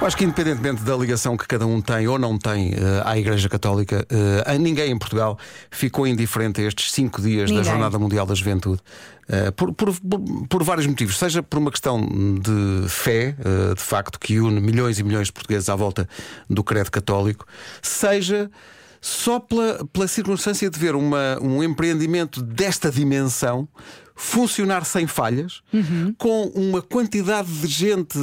Eu acho que, independentemente da ligação que cada um tem ou não tem uh, à Igreja Católica, uh, ninguém em Portugal ficou indiferente a estes cinco dias ninguém. da Jornada Mundial da Juventude. Uh, por, por, por, vários motivos, seja por uma questão de fé, de facto, que une milhões e milhões de portugueses à volta do credo católico, seja só pela, pela circunstância de ver uma, um empreendimento desta dimensão funcionar sem falhas, uhum. com uma quantidade de gente,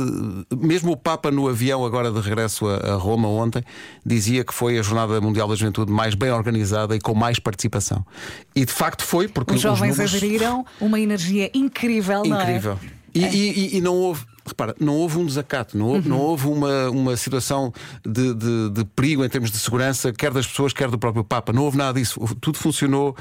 mesmo o Papa no avião, agora de regresso a, a, Roma ontem, dizia que foi a Jornada Mundial da Juventude mais bem organizada e com mais participação. E de facto foi, porque os jovens números... aderiram, uma energia incrível, incrível. não é? E, é. e, e, e não houve repara, não houve um desacato, não houve, uhum. não houve uma, uma situação de, de, de, perigo em termos de segurança, quer das pessoas, quer do próprio Papa. Não houve nada disso. Tudo funcionou.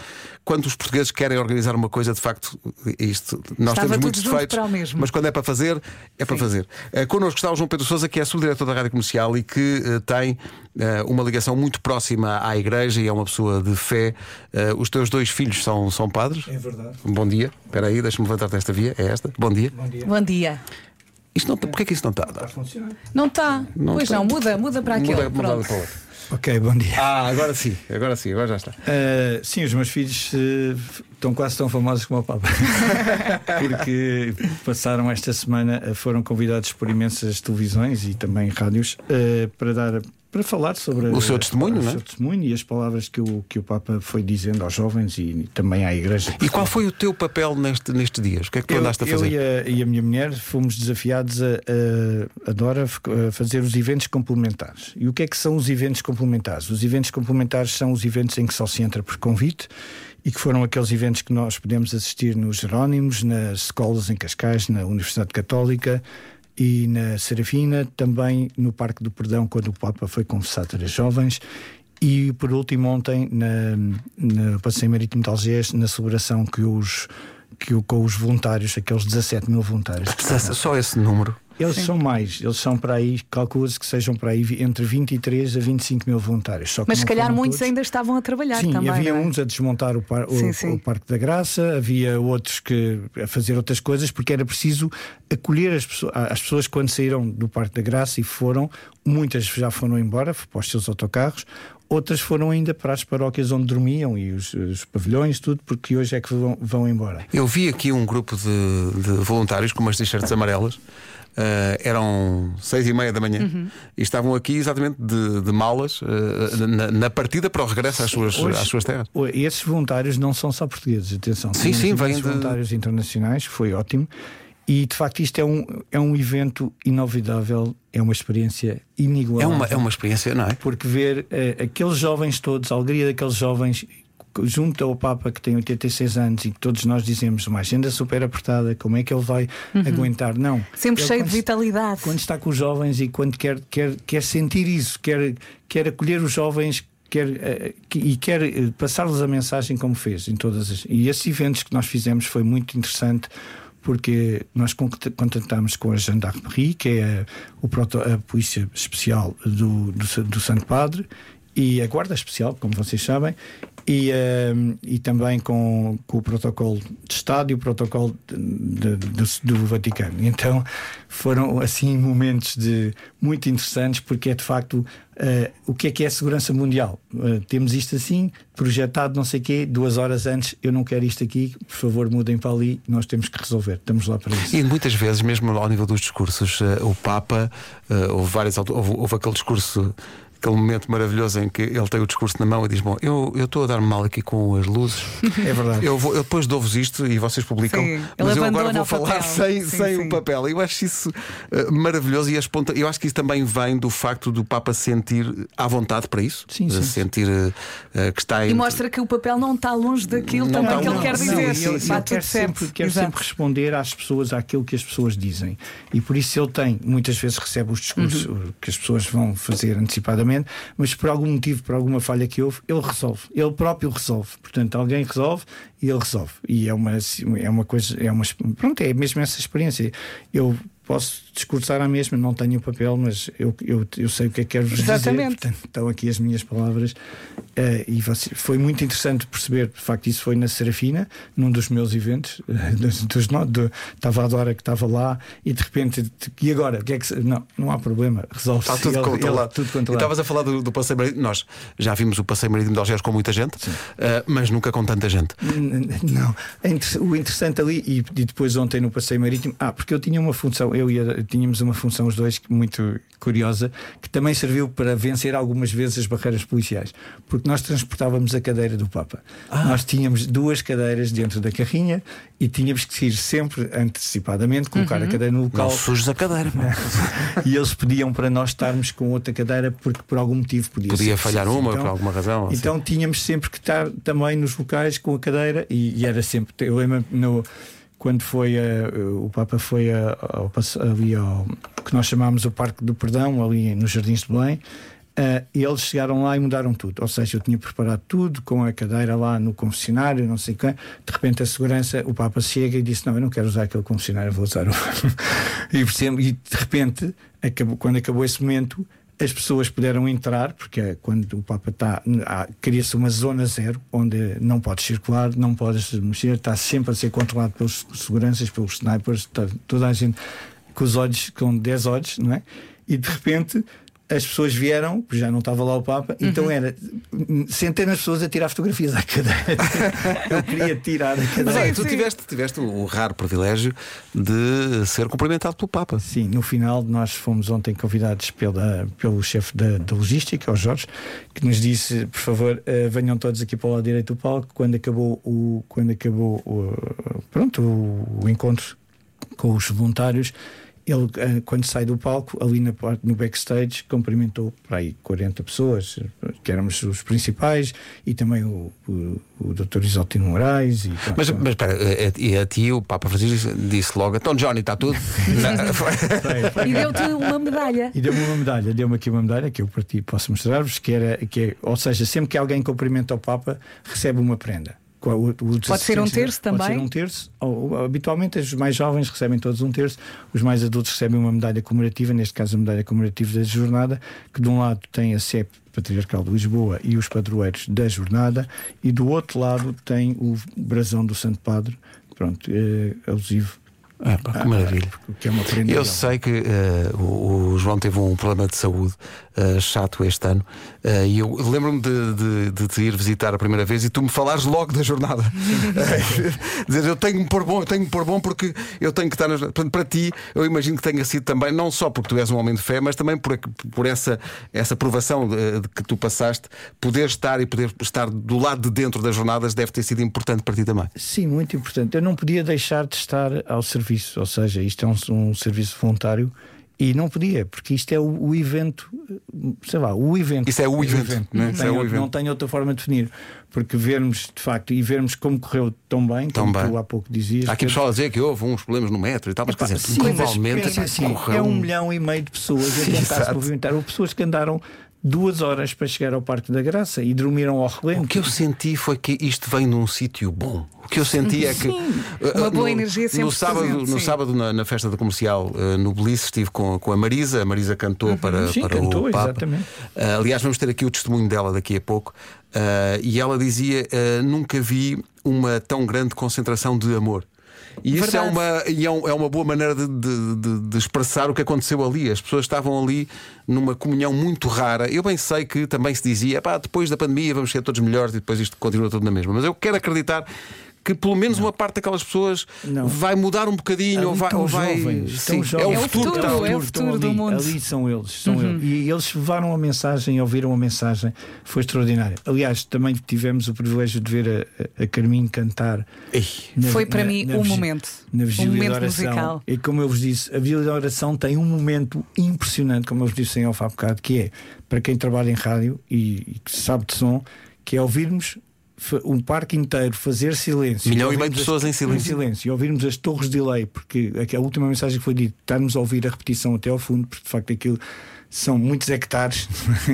Quando os portugueses querem organizar uma coisa, de facto, isto, nós Estava temos muitos defeitos, mas quando é para fazer, é Sim. para fazer. Uh, connosco está o João Pedro Souza, que é subdiretor da Rádio Comercial e que uh, tem uh, uma ligação muito próxima à Igreja e é uma pessoa de fé. Uh, os teus dois filhos são, são padres? É verdade. Bom dia. Espera aí, deixa-me levantar desta via. É esta. Bom dia. Bom dia. Bom dia. Isto não, porquê que isso não está? Está a funcionar. Não está. Não pois está. não, muda, muda para aquele. Muda, muda para outro. Ok, bom dia. Ah, agora sim, agora sim, agora já está. Uh, sim, os meus filhos uh, estão quase tão famosos como o Papa. Porque passaram esta semana, foram convidados por imensas televisões e também rádios uh, para dar para falar sobre o seu testemunho, o, não é? seu testemunho e as palavras que o, que o Papa foi dizendo aos jovens e também à Igreja. E qual foi o teu papel neste, nestes dias? O que é que tu eu, andaste a fazer? Eu e a, e a, minha mulher fomos desafiados a, a, a Dora a fazer os eventos complementares. E o que é que são os eventos complementares? Os eventos complementares são os eventos em que só se entra por convite e que foram aqueles eventos que nós podemos assistir nos Jerónimos, nas escolas em Cascais, na Universidade Católica, e na Serafina, também no Parque do Perdão, quando o Papa foi confessar a jovens. E por último, ontem, na, no Passeio Marítimo de Algés, na celebração que os, que com os voluntários, aqueles 17 mil voluntários. Só esse número? Eles Sim. são mais, eles são para aí, calcula-se que sejam para aí entre 23 a 25 mil voluntários. Mas se calhar muitos ainda estavam a trabalhar sim, também. Havia é? uns a desmontar o, par, sim, o, sim. o, Parque da Graça, havia outros que a fazer outras coisas, porque era preciso acolher as pessoas, as pessoas quando saíram do Parque da Graça e foram, muitas já foram embora para os seus autocarros, outras foram ainda para as paróquias onde dormiam e os, os pavilhões, tudo, porque hoje é que vão, vão embora. Eu vi aqui um grupo de, de voluntários com umas t-shirts amarelas. Uh, eram seis e meia da manhã uhum. e estavam aqui exatamente de, de malas uh, na, na, partida para o regresso às suas, Hoje, às suas terras. Esses voluntários não são só portugueses, atenção. Sim, sim, vêm de... voluntários internacionais, foi ótimo. E de facto isto é um, é um evento inovidável, é uma experiência inigualável. É uma, é uma experiência, não é? Porque ver uh, aqueles jovens todos, a alegria daqueles jovens junto ao Papa que tem 86 anos e que todos nós dizemos uma agenda super apertada, como é que ele vai uhum. aguentar? Não. Sempre ele, cheio de vitalidade. Quando está com os jovens e quando quer, quer, quer sentir isso, quer, quer acolher os jovens quer, uh, e quer uh, passar-lhes a mensagem como fez em todas as. E esses eventos que nós fizemos foi muito interessante porque nós contactámos com a Gendarmerie, que é a, o proto, a polícia especial do, do, do Santo Padre, e a Guarda Especial, como vocês sabem, e, uh, e também com, com, o protocolo de Estado e o protocolo de, de, do, Vaticano. Então foram assim momentos de, muito interessantes, porque é de facto uh, o que é que é a segurança mundial. Uh, temos isto assim, projetado, não sei quê, duas horas antes, eu não quero isto aqui, por favor mudem para ali, nós temos que resolver. Estamos lá para isso. E muitas vezes, mesmo ao nível dos discursos, eh, o Papa, houve, várias, houve, houve aquele discurso aquele momento maravilhoso em que ele tem o discurso na mão e diz: Bom, eu estou a dar mal aqui com as luzes. É verdade. Eu, vou, eu depois dou-vos isto e vocês publicam, sim, mas eu agora vou falar sem, sim, sem sim. o papel. Eu acho isso uh, maravilhoso e ponta... eu acho que isso também vem do facto do Papa sentir à vontade para isso. Sim, sim. Sentir uh, que está em... E mostra que o papel não está longe daquilo não, também que ele quer dizer. Sim, ele, ele quer, sempre, quer sempre responder às pessoas àquilo que as pessoas dizem. E por isso ele tem, muitas vezes recebe os discursos uhum. que as pessoas vão fazer antecipadamente, mas por algum motivo, por alguma falha que houve, ele resolve. Ele próprio resolve. Portanto, alguém resolve e ele resolve. E é uma, é uma coisa, é uma, pronto, é mesmo essa experiência. Eu posso discursar à mesma, não tenho o papel, mas eu, eu, eu sei o que é que quero vos Exatamente. dizer. Portanto, estão aqui as minhas palavras. Uh, e você, foi muito interessante perceber, de facto, isso foi na Serafina, num dos meus eventos. Uh, dos, dos, do, estava a Dora que estava lá e de repente, e agora? que é que, não, não há problema, resolve-se. Está tudo controlado. Tudo controlado. E estavas a falar do, do passeio marítimo. Nós já vimos o passeio marítimo de Algés com muita gente, uh, mas nunca com tanta gente. Não, o interessante ali, e, depois ontem no passeio marítimo, ah, porque eu tinha uma função, eu e a, tínhamos uma função os dois muito curiosa, que também serviu para vencer algumas vezes as barreiras policiais, porque nós transportávamos a cadeira do Papa. Ah. Nós tínhamos duas cadeiras dentro da carrinha e tínhamos que ir sempre antecipadamente, colocar uhum. a cadeira no local. Não sujes a cadeira. e eles pediam para nós estarmos com outra cadeira porque por algum motivo podia, podia falhar uma então, por alguma razão. Então assim. tínhamos sempre que estar também nos locais com a cadeira e, e era sempre. Eu lembro quando foi uh, o Papa foi ao, ali ao que nós chamámos o Parque do Perdão, ali nos Jardins de Belém. Uh, eles chegaram lá e mudaram tudo. Ou seja, eu tinha preparado tudo com a cadeira lá no confessionário, não sei quê. De repente, a segurança, o Papa chega e disse: Não, eu não quero usar aquele confessionário, vou usar o. e, e de repente, acabou, quando acabou esse momento, as pessoas puderam entrar, porque quando o Papa está, cria-se uma zona zero, onde não podes circular, não podes mexer, está sempre a ser controlado pelos seguranças, pelos snipers, está, toda a gente com os olhos, com 10 olhos, não é? E de repente as pessoas vieram, já não estava lá o Papa, então uhum. então era centenas de pessoas a tirar fotografias à cadeira. Eu queria tirar a cadeira. Mas olha, tu tiveste, tiveste o raro privilégio de ser cumprimentado pelo Papa. Sim, no final nós fomos ontem convidados pela, pelo chefe da, da logística, o Jorge, que nos disse, por favor, uh, venham todos aqui para o lado direito do palco. Quando acabou o, quando acabou o, pronto, o, o encontro com os voluntários ele, eh, quando sai do palco, ali na parte, no backstage, cumprimentou para aí 40 pessoas, que éramos os principais, e também o, o, o Dr. Isaltino Moraes. E, mas, mas espera, eh, e a ti o Papa Francisco disse logo: então, Johnny, está tudo? e deu-te uma medalha. E deu-me uma medalha, deu-me aqui uma medalha que eu parti posso mostrar-vos, que era, que é, ou seja, sempre que alguém cumprimenta o Papa, recebe uma prenda. O, o pode ser um terço também? Pode ser um terço. Ou, habitualmente, os mais jovens recebem todos um terço, os mais adultos recebem uma medalha comemorativa, neste caso, a medalha comemorativa da jornada, que de um lado tem a CEP Patriarcal de Lisboa e os padroeiros da jornada, e do outro lado tem o brasão do Santo Padre, pronto, é, alusivo ah, pá, que maravilha. Que é Eu sei que uh, o, João teve um problema de saúde uh, chato este ano uh, e eu lembro-me de, de, de, te ir visitar a primeira vez e tu me falares logo da jornada. Dizer eu tenho que me pôr bom, eu tenho que me pôr bom porque eu tenho que estar na Portanto, para ti, eu imagino que tenha sido também, não só porque tu és um homem de fé, mas também por, por essa, essa provação de, de que tu passaste, poder estar e poder estar do lado de dentro das jornadas deve ter sido importante para ti também. Sim, muito importante. Eu não podia deixar de estar ao serviço serviço, ou seja, isto é um, um serviço voluntário e não podia, porque isto é o, o, evento, sei lá, o evento. Isso é o evento, evento. Não, tem, é evento. não tem outra forma de definir, porque vermos de facto e vermos como correu tão bem, tão como bem. tu há pouco dizias. Há aqui pessoal a dizer que houve uns problemas no metro e tal, mas quer dizer, sim, globalmente assim, é um milhão e meio de pessoas a tentar se movimentar, ou pessoas que andaram duas horas para chegar ao Parque da Graça e dormiram ao relento. O que eu senti foi que isto vem num sítio bom. O que eu senti é que sim, uma boa no, energia sempre no sábado, presente, no sábado na, na, festa da comercial uh, no Belize estive com, com a Marisa. A Marisa cantou uhum, para, sim, para cantou, o Papa. Exatamente. Uh, aliás, vamos ter aqui o testemunho dela daqui a pouco. Uh, e ela dizia: nunca vi uma tão grande concentração de amor. E isso é uma, e é, um, é, uma boa maneira de, de, de, de, expressar o que aconteceu ali. As pessoas estavam ali numa comunhão muito rara. Eu bem sei que também se dizia, pá, depois da pandemia vamos ser todos melhores e depois isto continua tudo na mesma. Mas eu quero acreditar que pelo menos não. uma parte daquelas pessoas não. vai mudar um bocadinho ali ou vai. Ou vai... Jovens, Sim, é o futuro, é o futuro, é o futuro do ali, mundo. Ali são eles, são uhum. eles. E eles levaram a mensagem, ouviram a mensagem, foi extraordinário. Aliás, também tivemos o privilégio de ver a, a Carminho cantar. Na, foi para na, mim na, um momento. Na vigília um momento da oração. musical. E como eu vos disse, a vigília da oração tem um momento impressionante, como eu vos disse em Alfa há bocado, que é para quem trabalha em rádio e, e que sabe de som, que é ouvirmos um parque inteiro fazer silêncio. Milhão e meio de pessoas as, em silêncio. Em silêncio. E ouvirmos as torres de delay, porque a última mensagem que foi dita, estarmos a ouvir a repetição até ao fundo, porque de facto aquilo são muitos hectares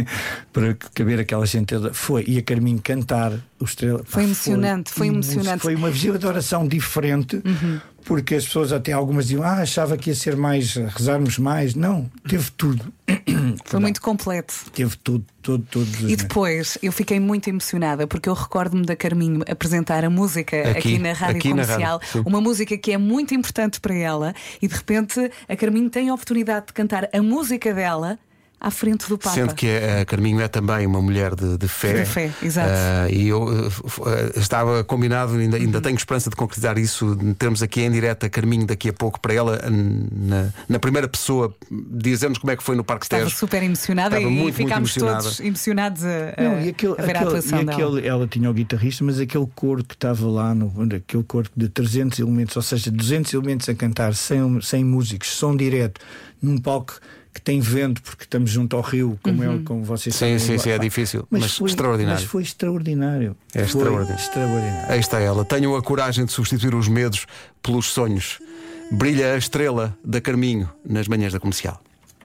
para caber aquela gente Foi, e a Carminho cantar o estrela. Foi emocionante, foi, foi emocionante. Foi uma vigília de oração diferente, uhum. porque as pessoas até algumas diziam, ah, achava que ia ser mais, rezarmos mais. Não, teve tudo. Foi muito completo. Teve tudo, tudo, tudo. E depois eu fiquei muito emocionada porque eu recordo-me da Carminho apresentar a música aqui, aqui na rádio aqui comercial, na rádio, uma música que é muito importante para ela, e de repente a Carminho tem a oportunidade de cantar a música dela à frente do Papa. Sendo que a Carminho é também uma mulher de, de fé. De fé, exato. Uh, e eu uh, estava combinado, ainda, ainda uhum. tenho esperança de concretizar isso. Termos aqui em direto a Carminho daqui a pouco para ela, na, na primeira pessoa, dizermos como é que foi no Parque Estava Tejo. super emocionada estava e muito, ficámos muito todos emocionados a, Não, e aquele, a ver aquele, a atuação e aquele, dela. Ela tinha o guitarrista, mas aquele coro que estava lá, no, aquele coro de 300 elementos, ou seja, 200 elementos a cantar, sem, sem músicos, som direto, num palco que tem vento porque estamos junto ao rio, como, é uhum. é, como vocês sim, sabem. Sim, sim, é difícil, mas, mas foi, extraordinário. Mas foi extraordinário. É foi extraordinário. extraordinário. Aí está ela. Tenham a coragem de substituir os medos pelos sonhos. Brilha a estrela da Carminho nas manhãs da comercial.